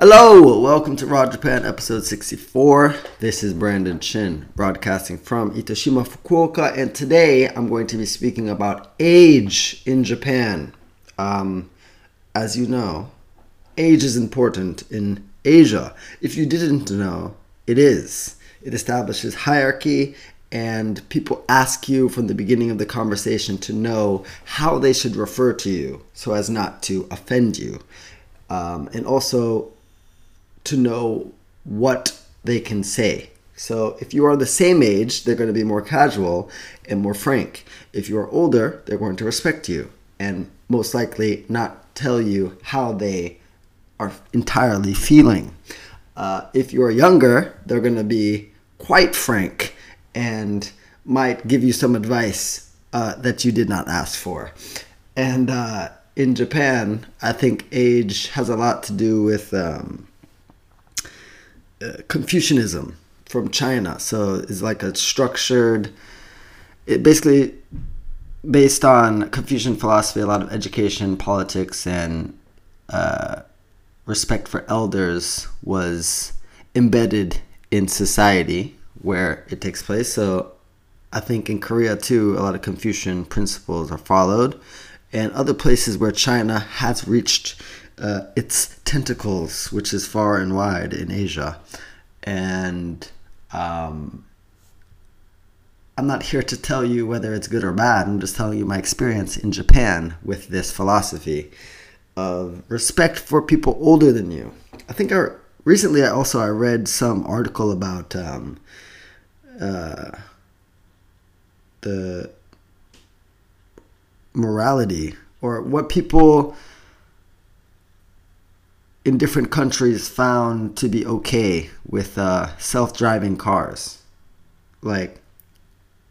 Hello, welcome to Raw Japan episode 64. This is Brandon Chin, broadcasting from Itoshima, Fukuoka, and today I'm going to be speaking about age in Japan. Um, as you know, age is important in Asia. If you didn't know, it is. It establishes hierarchy, and people ask you from the beginning of the conversation to know how they should refer to you so as not to offend you. Um, and also to know what they can say. So if you are the same age, they're going to be more casual and more frank. If you are older, they're going to respect you and most likely not tell you how they are entirely feeling. Uh, if you're younger, they're going to be quite frank and might give you some advice uh, that you did not ask for. And uh, in Japan, I think age has a lot to do with um, Confucianism from China. So it's like a structured, it basically based on Confucian philosophy, a lot of education, politics, and uh, respect for elders was embedded in society where it takes place. So I think in Korea too, a lot of Confucian principles are followed, and other places where China has reached uh, its tentacles, which is far and wide in Asia. And um, I'm not here to tell you whether it's good or bad. I'm just telling you my experience in Japan with this philosophy of respect for people older than you. I think I, recently I also I read some article about um, uh, the morality or what people in different countries found to be okay with uh, self-driving cars. Like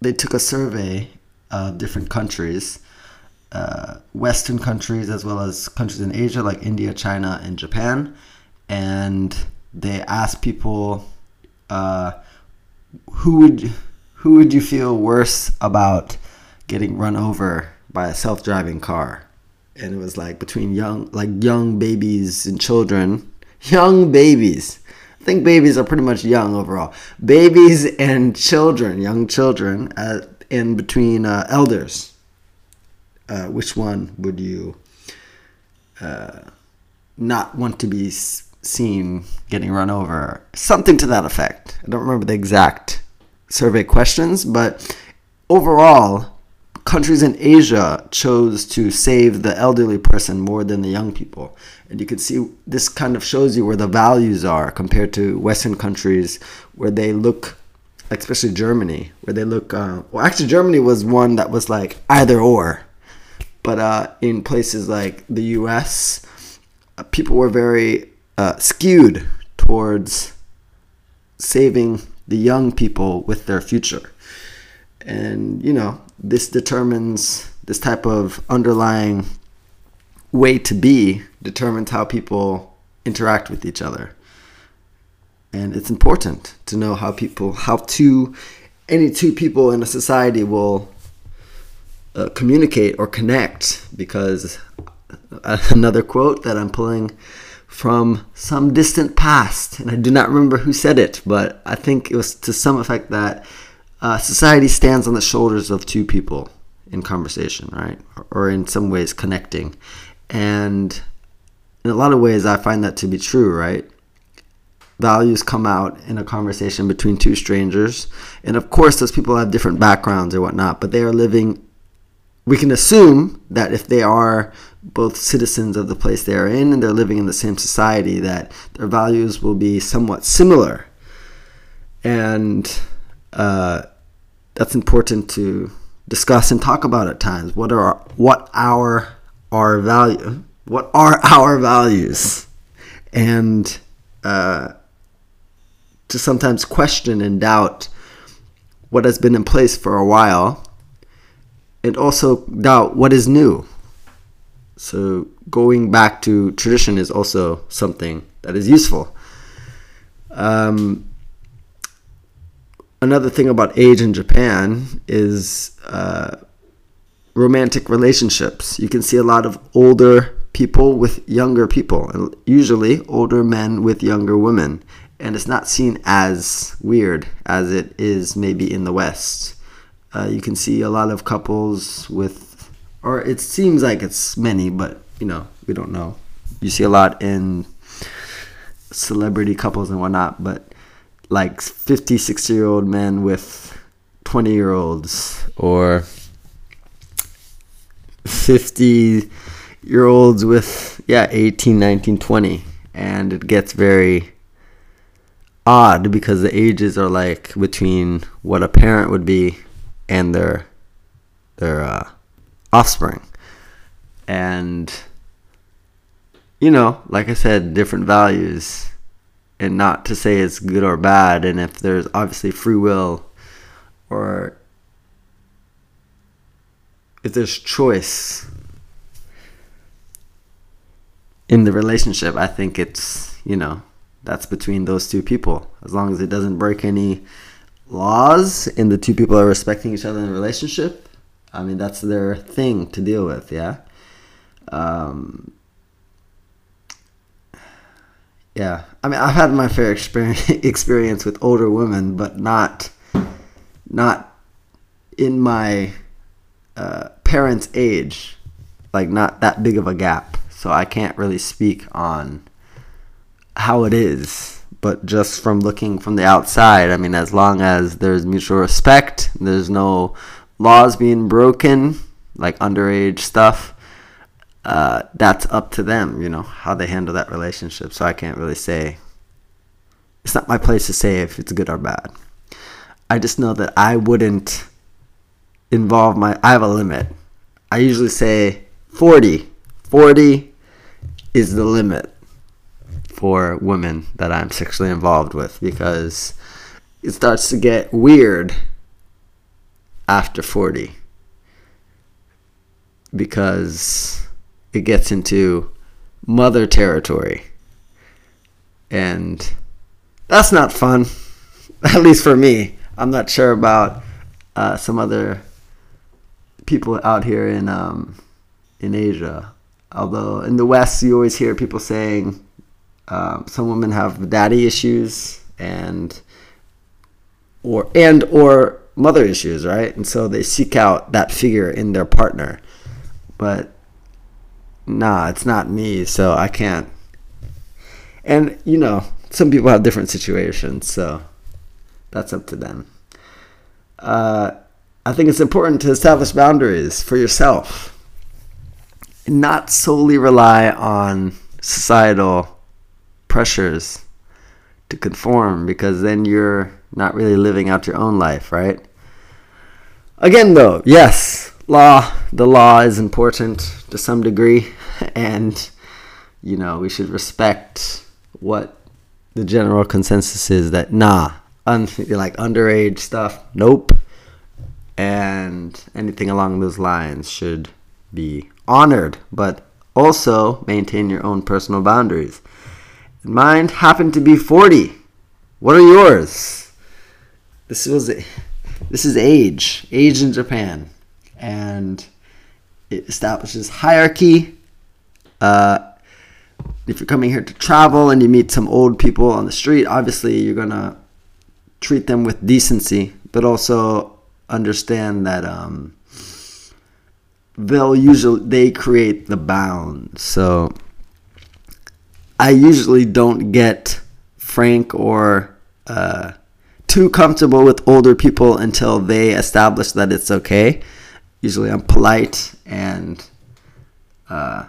they took a survey of different countries, uh, Western countries as well as countries in Asia like India, China, and Japan, and they asked people uh, who would who would you feel worse about getting run over by a self-driving car and it was like between young like young babies and children. Young babies. I think babies are pretty much young overall. Babies and children young children uh, in between uh, elders. Uh, which one would you uh, not want to be seen getting run over? Something to that effect. I don't remember the exact survey questions but overall countries in Asia chose to save the elderly person more than the young people. And you can see this kind of shows you where the values are compared to Western countries where they look, especially Germany, where they look. Uh, well, actually, Germany was one that was like either or. But uh, in places like the US, uh, people were very uh, skewed towards saving the young people with their future. And, you know, this determines this type of underlying way to be determines how people interact with each other. And it's important to know how people, how two, any two people in a society will uh, communicate or connect because another quote that I'm pulling from some distant past, and I do not remember who said it, but I think it was to some effect that uh, society stands on the shoulders of two people in conversation, right? Or, or in some ways connecting. And in a lot of ways, I find that to be true, right? Values come out in a conversation between two strangers. And of course, those people have different backgrounds or whatnot, but they are living. We can assume that if they are both citizens of the place they are in and they're living in the same society, that their values will be somewhat similar. And uh, that's important to discuss and talk about at times. What are our, what our our value? What are our values? And uh, to sometimes question and doubt what has been in place for a while, and also doubt what is new. So going back to tradition is also something that is useful. Um, another thing about age in Japan is uh, romantic relationships. You can see a lot of older people with younger people, and usually older men with younger women. And it's not seen as weird as it is maybe in the West. Uh, you can see a lot of couples with, or it seems like it's many, but you know, we don't know. You see a lot in celebrity couples and whatnot, but like 50, 60 year old men with 20 year olds or 50 year olds with, yeah, 18, 19, 20. And it gets very odd because the ages are like between what a parent would be and their their uh, offspring and you know like i said different values and not to say it's good or bad and if there's obviously free will or if there's choice in the relationship i think it's you know that's between those two people. As long as it doesn't break any laws and the two people are respecting each other in the relationship i mean that's their thing to deal with yeah? Um, yeah, I mean, I've had my fair experience experience with older women, but not not in my uh, parents' age, like not that big of a gap. So I can't really speak on how it is, but just from looking from the outside, I mean, as long as there's mutual respect, there's no laws being broken, like underage stuff, uh, that's up to them, you know, how they handle that relationship. So I can't really say, it's not my place to say if it's good or bad. I just know that I wouldn't involve my, I have a limit. I usually say 40. 40 is the limit for women that I'm sexually involved with because it starts to get weird after 40 because it gets into mother territory. And that's not fun, at least for me. I'm not sure about uh, some other people out here in um, in Asia. Although in the West, you always hear people saying um, some women have daddy issues and or and or mother issues, right? And so they seek out that figure in their partner. But nah, it's not me, so I can't. And, you know, some people have different situations, so that's up to them. Uh, I think it's important to establish boundaries for yourself, not solely rely on societal pressures to conform, because then you're not really living out your own life, right? Again, though, yes, law, the law is important to some degree, and you know we should respect what the general consensus is that nah, un- like underage stuff, nope, and anything along those lines should be honored, but also maintain your own personal boundaries. Mine happened to be 40. What are yours? This was this is age, age in Japan and it establishes hierarchy. Uh, if you're coming here to travel and you meet some old people on the street, obviously you're gonna treat them with decency, but also understand that um, they'll usually they create the bounds. So I usually don't get frank or uh, too comfortable with older people until they establish that it's okay usually I'm polite and uh,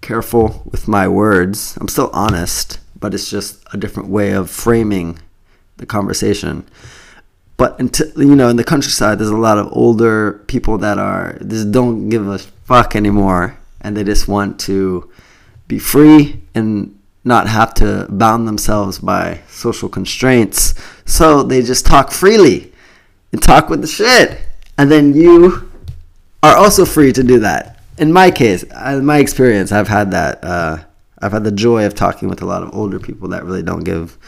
careful with my words. I'm still honest, but it's just a different way of framing the conversation. But until you know, in the countryside, there's a lot of older people that are just don't give a fuck anymore, and they just want to be free and not have to bound themselves by social constraints. So they just talk freely and talk with the shit. And then you are also free to do that. In my case, in my experience, I've had that. Uh, I've had the joy of talking with a lot of older people that really don't give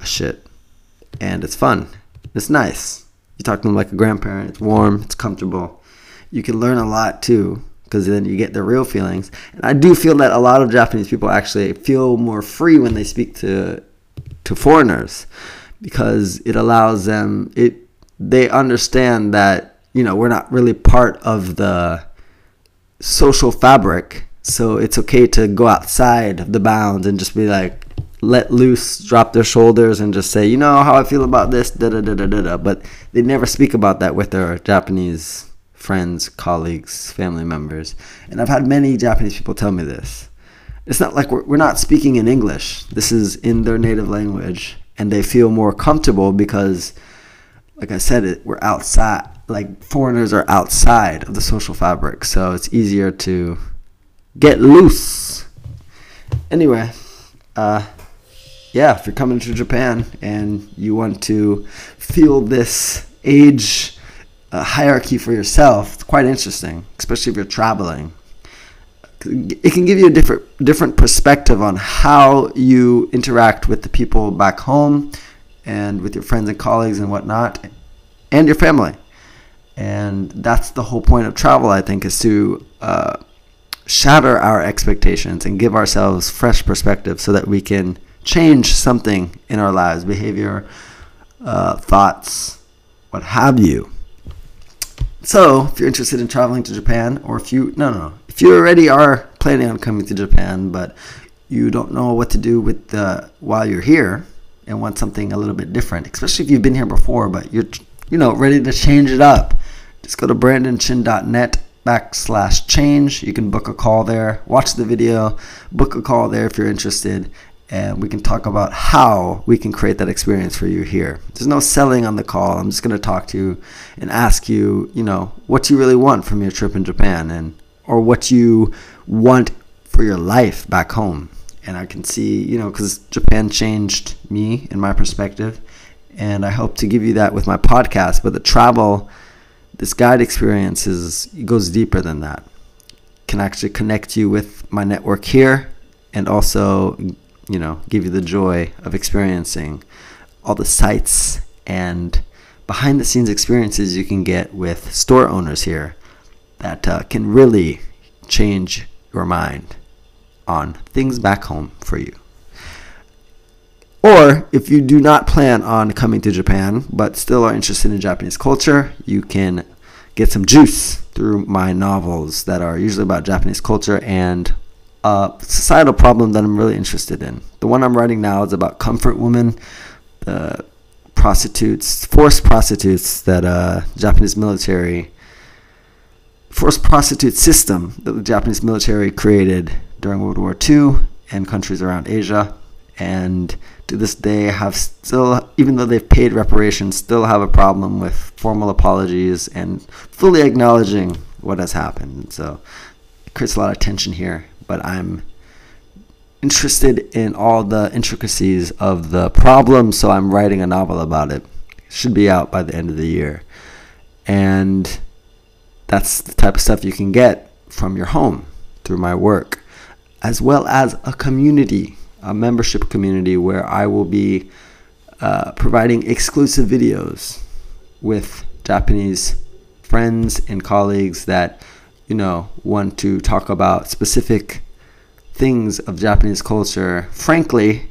a shit, and it's fun. It's nice. You talk to them like a grandparent. It's warm. It's comfortable. You can learn a lot too because then you get the real feelings. And I do feel that a lot of Japanese people actually feel more free when they speak to to foreigners because it allows them it they understand that you know we're not really part of the social fabric so it's okay to go outside of the bounds and just be like let loose drop their shoulders and just say you know how i feel about this da da da da da but they never speak about that with their japanese friends colleagues family members. And i've had many japanese people tell me this. It's not like we're, we're not speaking in english. This is in their native language and they feel more comfortable because like i said it we're outside like foreigners are outside of the social fabric so it's easier to get loose. Anyway uh, yeah if you're coming to japan and you want to feel this age uh, hierarchy for yourself it's quite interesting especially if you're traveling. It can give you a different different perspective on how you interact with the people back home and with your friends and colleagues and whatnot and your family and that's the whole point of travel i think is to uh, shatter our expectations and give ourselves fresh perspective so that we can change something in our lives behavior uh, thoughts what have you. So if you're interested in traveling to japan or if you no no if you already are planning on coming to Japan, but you don't know what to do with the while you're here and want something a little bit different, especially if you've been here before, but you're you know ready to change it up, just go to brandonchin.net backslash change. You can book a call there, watch the video, book a call there if you're interested, and we can talk about how we can create that experience for you here. There's no selling on the call. I'm just going to talk to you and ask you, you know, what you really want from your trip in Japan and or what you want for your life back home. And I can see, you know, because Japan changed me in my perspective. And I hope to give you that with my podcast. But the travel, this guide experience is goes deeper than that. Can actually connect you with my network here and also, you know, give you the joy of experiencing all the sights and behind the scenes experiences you can get with store owners here that uh, can really change your mind on things back home for you. Or if you do not plan on coming to Japan but still are interested in Japanese culture, you can get some juice through my novels that are usually about Japanese culture and a societal problem that I'm really interested in. The one I'm writing now is about comfort women, the prostitutes, forced prostitutes that uh, Japanese military forced prostitute system that the Japanese military created during World War II and countries around Asia. And to this day, have still, even though they've paid reparations, still have a problem with formal apologies and fully acknowledging what has happened. So it creates a lot of tension here. But I'm interested in all the intricacies of the problem, so I'm writing a novel about it. it should be out by the end of the year. And that's the type of stuff you can get from your home through my work, as well as a community, a membership community where I will be uh, providing exclusive videos with Japanese friends and colleagues that you know want to talk about specific things of Japanese culture frankly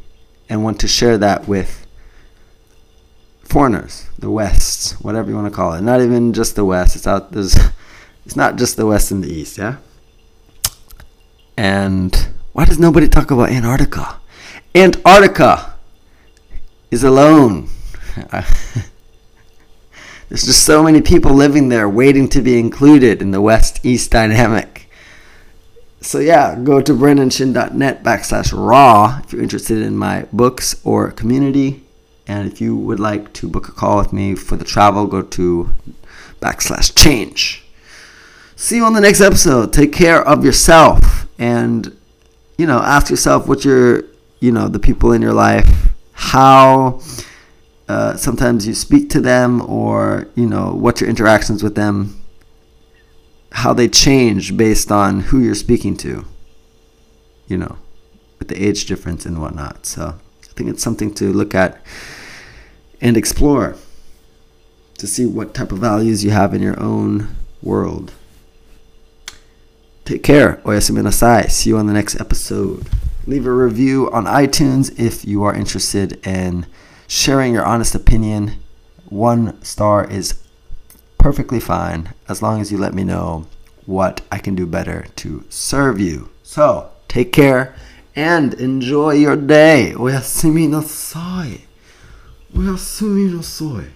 and want to share that with foreigners, the West, whatever you want to call it. Not even just the West. It's out there's it's not just the West and the East, yeah? And why does nobody talk about Antarctica? Antarctica is alone. There's just so many people living there waiting to be included in the West East dynamic. So, yeah, go to brandonchin.net backslash raw if you're interested in my books or community. And if you would like to book a call with me for the travel, go to backslash change see you on the next episode. Take care of yourself and, you know, ask yourself what your, you know, the people in your life, how uh, sometimes you speak to them or, you know, what your interactions with them, how they change based on who you're speaking to, you know, with the age difference and whatnot. So I think it's something to look at and explore to see what type of values you have in your own world. Take care. Oyasumi nasai. See you on the next episode. Leave a review on iTunes if you are interested in sharing your honest opinion. One star is perfectly fine as long as you let me know what I can do better to serve you. So, take care and enjoy your day. Oyasumi nasai. Oyasumi nasai.